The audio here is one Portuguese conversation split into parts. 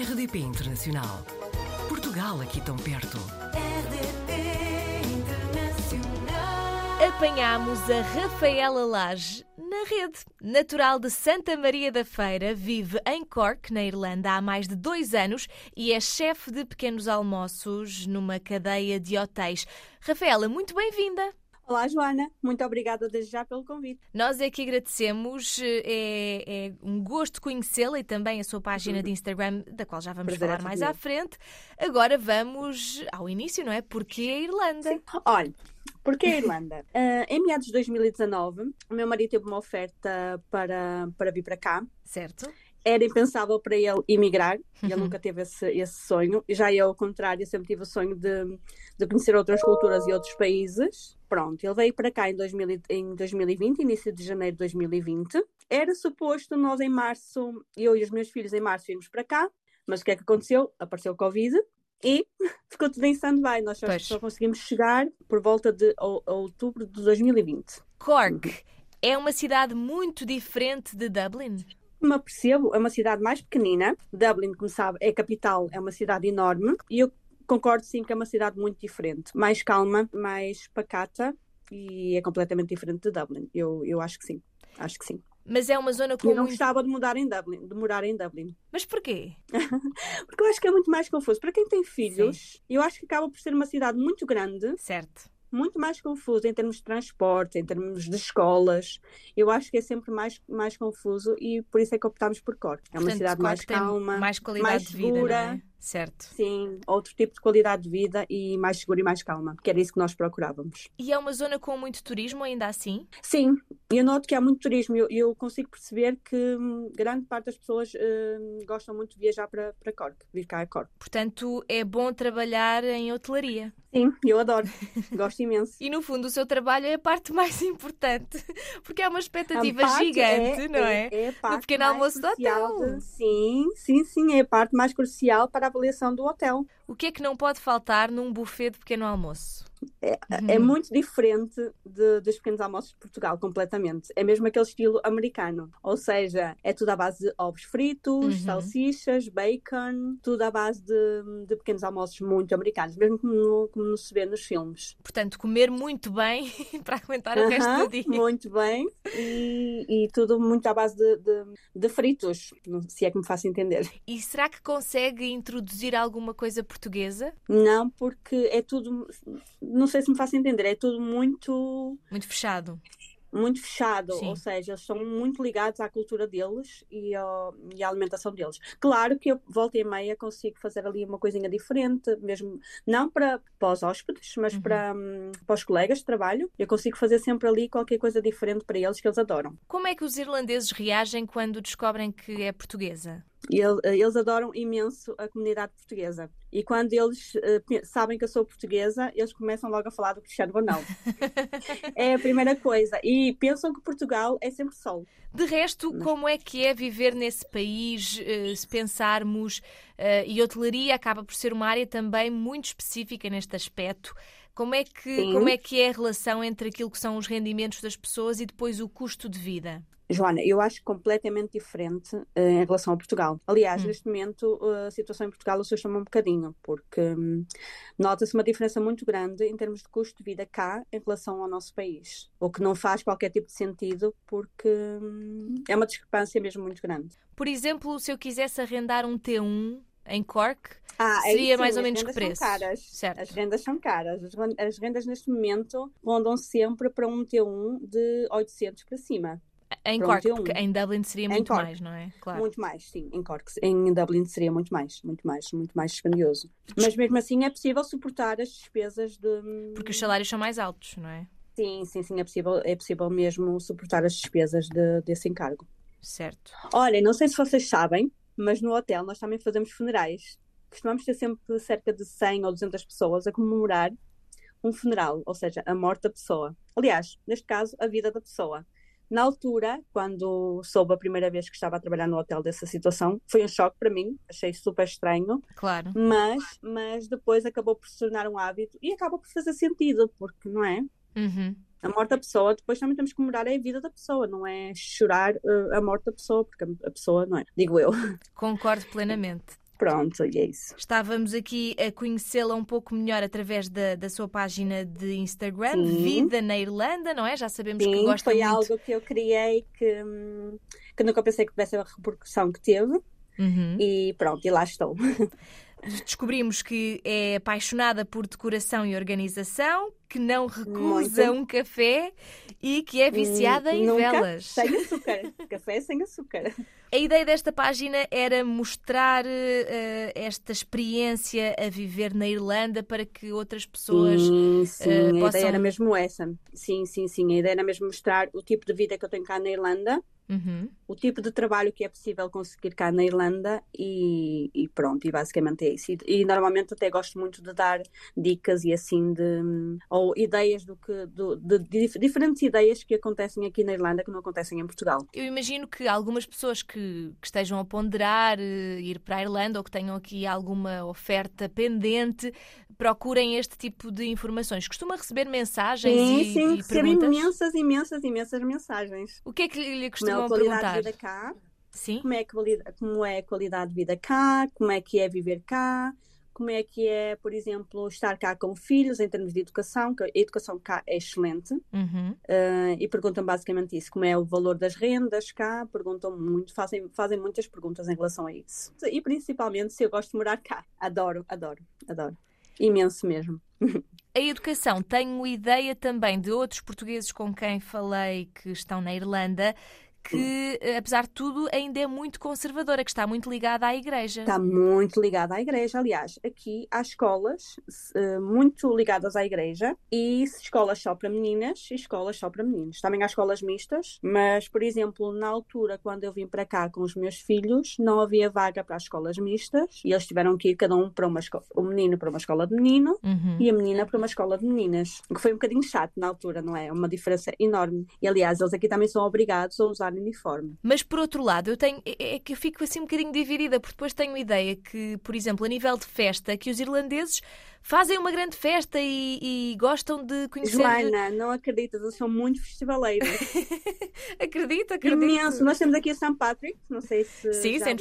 RDP Internacional. Portugal aqui tão perto. RDP Internacional. Apanhámos a Rafaela Lage na rede. Natural de Santa Maria da Feira, vive em Cork, na Irlanda, há mais de dois anos e é chefe de pequenos almoços numa cadeia de hotéis. Rafaela, muito bem-vinda! Olá, Joana. Muito obrigada desde já pelo convite. Nós é que agradecemos, é, é um gosto conhecê-la e também a sua página de Instagram, da qual já vamos Prazer falar mais à frente. Agora vamos ao início, não é? Porque a Irlanda. Olha, porque a Irlanda? Ah, em meados de 2019, o meu marido teve uma oferta para, para vir para cá. Certo? Era impensável para ele emigrar, ele Uhum. nunca teve esse, esse sonho. Já eu, ao contrário, sempre tive o sonho de, de conhecer outras culturas e outros países. Pronto, ele veio para cá em, 2000 e- em 2020, início de janeiro de 2020. Era suposto nós em março, eu e os meus filhos em março irmos para cá, mas o que é que aconteceu? Apareceu o Covid e ficou tudo em stand-by. Nós só, só conseguimos chegar por volta de ou- outubro de 2020. Cork é uma cidade muito diferente de Dublin. me apercebo, é uma cidade mais pequenina. Dublin, como sabe, é a capital, é uma cidade enorme. E eu concordo sim que é uma cidade muito diferente. Mais calma, mais pacata e é completamente diferente de Dublin. Eu, eu acho que sim. Acho que sim. Mas é uma zona com Eu não muito. gostava de mudar em Dublin, de morar em Dublin. Mas porquê? Porque eu acho que é muito mais confuso. Para quem tem filhos, eu acho que acaba por ser uma cidade muito grande, Certo. muito mais confuso em termos de transporte, em termos de escolas. Eu acho que é sempre mais, mais confuso e por isso é que optámos por Cork. É uma Portanto, cidade mais Cork tem calma, mais qualidade mais de vida, segura. Certo. Sim, outro tipo de qualidade de vida e mais segura e mais calma, que era isso que nós procurávamos. E é uma zona com muito turismo ainda assim? Sim, eu noto que há muito turismo. Eu, eu consigo perceber que hum, grande parte das pessoas hum, gostam muito de viajar para, para Cork, vir cá a Cork. Portanto, é bom trabalhar em hotelaria. Sim, eu adoro, gosto imenso. E no fundo, o seu trabalho é a parte mais importante, porque é uma expectativa parte gigante, não é? É a parte pequeno mais almoço do hotel. de- Sim, sim, sim, é a parte mais crucial para avaliação do hotel. O que é que não pode faltar num buffet de pequeno almoço? É muito diferente de- dos pequenos almoços de Portugal, completamente. É mesmo aquele estilo americano. Ou seja, é tudo à base de ovos fritos, Uhum. salsichas, bacon, tudo à base de, de pequenos almoços muito americanos, mesmo como, como se vê nos filmes. Portanto, comer muito bem para aguentar o resto Aham, do dia. Muito bem. E, e tudo muito à base de, de- de fritos, se é que me faço entender. E será que consegue introduzir alguma coisa portuguesa? Não, porque é tudo. Não sei se me faço entender, é tudo muito. Muito fechado. muito fechado, Sim. ou seja, eles estão muito ligados à cultura deles e, ao- e à alimentação deles. Claro que eu, volta e meia, consigo fazer ali uma coisinha diferente, mesmo não para, para os hóspedes, mas Uhum. para, para os colegas de trabalho. Eu consigo fazer sempre ali qualquer coisa diferente para eles que eles adoram. Como é que os irlandeses reagem quando descobrem que é portuguesa? E ele- eles adoram imenso a comunidade portuguesa. E quando eles eh, pe- sabem que eu sou portuguesa, eles começam logo a falar do Cristiano Ronaldo. é a primeira coisa. E pensam que Portugal é sempre sol. De resto, como é que é viver nesse país, eh, se pensarmos, eh, e hotelaria acaba por ser uma área também muito específica neste aspecto. Como é, que, Sim. como é que é a relação entre aquilo que são os rendimentos das pessoas e depois o custo de vida? Joana, eu acho completamente diferente eh, em relação a Portugal. Aliás, Hum. neste momento eh, a situação em Portugal assusta-me um bocadinho, porque hum, nota-se uma diferença muito grande em termos de custo de vida cá em relação ao nosso país. O que não faz qualquer tipo de sentido, porque hum, é uma discrepância mesmo muito grande. Por exemplo, se eu quisesse arrendar um T1 em Cork, Ah, Seria sim, mais ou menos que preço? As rendas são caras. As rendas neste momento rondam sempre para um T1 de 800 para cima. Em Pronto, Cork, T1. porque em Dublin seria Em muito Cork. mais, não é? Claro. Muito mais, sim, em Cork. Em Dublin seria muito mais, muito mais, muito mais dispendioso. Mas mesmo assim é possível suportar as despesas de. Porque os salários são mais altos, não é? Sim, sim, sim, é possível, é possível mesmo suportar as despesas de- desse encargo. Certo. Olhem, não sei se vocês sabem, mas no hotel nós também fazemos funerais. Costumamos ter sempre cerca de 100 ou 200 pessoas a comemorar um funeral, ou seja, a morte da pessoa. Aliás, neste caso, a vida da pessoa. Na altura, quando soube a primeira vez que estava a trabalhar no hotel dessa situação, foi um choque para mim, achei super estranho, Claro. mas, mas depois acabou por se tornar um hábito e acaba por fazer sentido, porque não é? Uhum. A morte da pessoa, depois também temos que comemorar a vida da pessoa, não é chorar eh, a morte da pessoa, porque a a pessoa não é, digo eu. Concordo plenamente. Pronto, e é isso. Estávamos aqui a conhecê-la um pouco melhor através da, da sua página de Instagram, Sim. Vida na Irlanda, não é? Já sabemos que Sim, gosta foi muito. algo que eu criei que, hum, que nunca pensei que tivesse a repercussão que teve. Uhum. E pronto, e lá estou. Descobrimos que é apaixonada por decoração e organização, que não recusa Muito. um café e que é viciada em Nunca velas. Sem açúcar. Café sem açúcar. A ideia desta página era mostrar eh, esta experiência a viver na Irlanda para que outras pessoas. Sim, sim, eh, a possam- ideia era mesmo essa. Sim, sim, sim. A ideia era mesmo mostrar o tipo de vida que eu tenho cá na Irlanda, Uhum. o tipo de trabalho que é possível conseguir cá na Irlanda e, e pronto, e basicamente é isso. E, e normalmente até gosto muito de dar dicas e assim de ou ideias do que do- de, de dif- diferentes ideias que acontecem aqui na Irlanda que não acontecem em Portugal. Eu imagino que algumas pessoas que, que estejam a ponderar eh, ir para a Irlanda ou que tenham aqui alguma oferta pendente procurem este tipo de informações. Costuma receber mensagens Sim, e, sim, e perguntas? imensas, imensas, imensas mensagens. O que é que lhe é costumam a perguntar? de vida cá, Sim? como é, a quali- como é a qualidade de vida cá, como é que é viver cá, como é que é, por exemplo, estar cá com filhos em termos de educação, que a educação cá é excelente, Uhum. eh, e perguntam basicamente isso, como é o valor das rendas cá, perguntam muito, fazem, fazem muitas perguntas em relação a isso. E principalmente se eu gosto de morar cá. Adoro, adoro, adoro. Imenso mesmo. A educação, tenho ideia também de outros portugueses com quem falei que estão na Irlanda que, eh, apesar de tudo, ainda é muito conservadora, que está muito ligada à igreja. Está muito ligada à igreja. Aliás, aqui há escolas eh, muito ligadas à igreja e escolas só para meninas e escolas só para meninos. Também há escolas mistas, mas, por exemplo, na altura, quando eu vim para cá com os meus filhos, não havia vaga para as escolas mistas e eles tiveram que ir cada um para uma escola, o menino para uma escola de menino Uhum. e a menina para uma escola de meninas. O que foi um bocadinho chato na altura, não é? Uma diferença enorme. E, aliás, eles aqui também são obrigados a usar uniforme. Mas por outro lado, eu tenho é é que eu fico assim um bocadinho dividida, porque depois tenho ideia que, por exemplo, a nível de festa, que os irlandeses fazem uma grande festa e, e gostam de conhecer. Joana, não acreditas, eles são muito festivaleiros. acredito, acredito. Imenso. Nós temos aqui a St. Patrick, não sei se. Sim. St.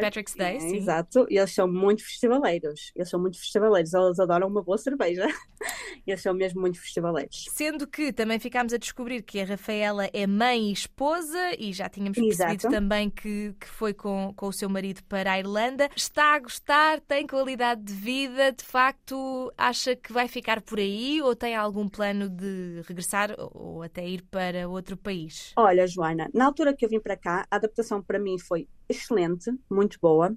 Patrick's Day, É, sim. Exato, e eles são muito festivaleiros. Eles são muito festivaleiros, eles adoram uma boa cerveja. Eles são mesmo muito festivaleiros. Sendo que também ficámos a descobrir que a Rafaela é mãe e esposa, e já tínhamos percebido Exato. também que, que foi com, com o seu marido para a Irlanda. Está a gostar, tem qualidade de vida, de facto acha que vai ficar por aí ou tem algum plano de regressar ou ou até ir para outro país? Olha, Joana, na altura que eu vim para cá, a adaptação para mim foi excelente, muito boa.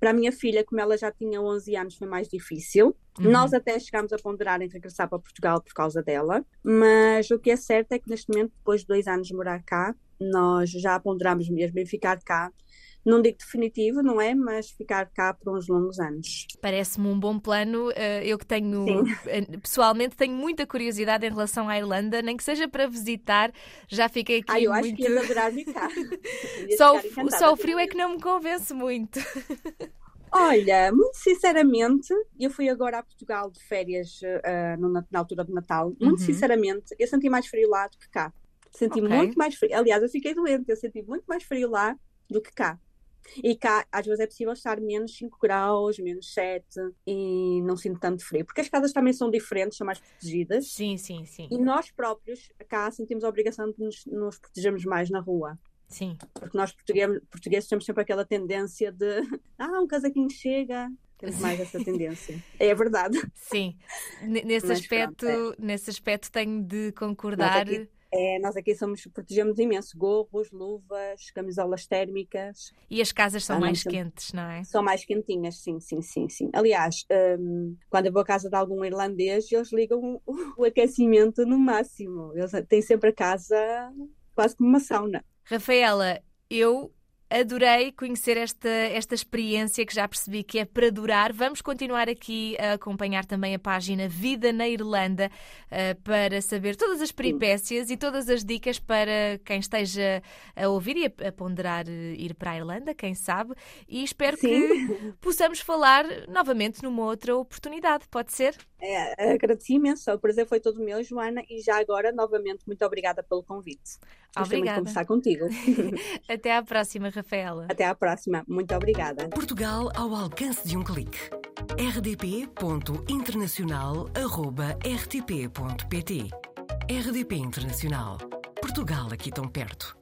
Para a minha filha, como ela já tinha 11 anos, foi mais difícil. Uhum. Nós até chegámos a ponderar em regressar para Portugal por causa dela, mas o que é certo é que neste momento, depois de dois anos de morar cá, nós já ponderamos mesmo em ficar cá. Não digo definitivo, não é? Mas ficar cá por uns longos anos. Parece-me um bom plano. Eh, Eu que tenho, Sim. eh, pessoalmente, tenho muita curiosidade em relação à Irlanda, nem que seja para visitar. Já fiquei aqui Ah, eu acho muito. que ias adorar. Ias Só, ficar o, só o frio é que não me convence muito. Olha, muito sinceramente, eu fui agora a Portugal de férias ah, no na, altura de Natal. Muito Uhum. sinceramente, eu senti mais frio lá do que cá. Senti Ok. muito mais frio. Aliás, eu fiquei doente, eu senti muito mais frio lá do que cá. E cá, às vezes, é possível estar menos 5 graus, menos 7 e não sinto tanto frio. Porque as casas também são diferentes, são mais protegidas. Sim, sim, sim. E nós próprios, cá, sentimos a obrigação de nos, nos protegermos mais na rua. Sim. Porque nós portugueses, portugueses temos sempre aquela tendência de ah, um casaquinho chega. Temos mais essa tendência. É verdade. Sim. N- Nesse Mas aspecto, pronto, nesse aspecto tenho de concordar. aqui- É, nós aqui somos, protegemos imenso. Gorros, luvas, camisolas térmicas. E as casas são Ah, não, mais sempre- quentes, não é? São mais quentinhas, sim, sim, sim, sim. Aliás, hum, quando eu vou à casa de algum irlandês, eles ligam o, o aquecimento no máximo. Eles têm sempre a casa quase como uma sauna. Rafaela, eu adorei conhecer esta, esta experiência que já percebi que é para durar. Vamos continuar aqui a acompanhar também a página Vida na Irlanda eh, para saber todas as peripécias e todas as dicas para quem esteja a ouvir e a, ponderar eh, ir para a Irlanda, quem sabe. E espero Sim. que possamos falar novamente numa outra oportunidade. Pode ser? É, agradeci imenso, o prazer foi todo meu, Joana, e já agora, novamente, muito obrigada pelo convite. Gostei muito de Obrigada. conversar contigo. Até à próxima, Rafaela. Até à próxima. Muito obrigada. Portugal ao alcance de um clique. rdp.internacional.rtp.pt RDP Internacional. Portugal aqui tão perto.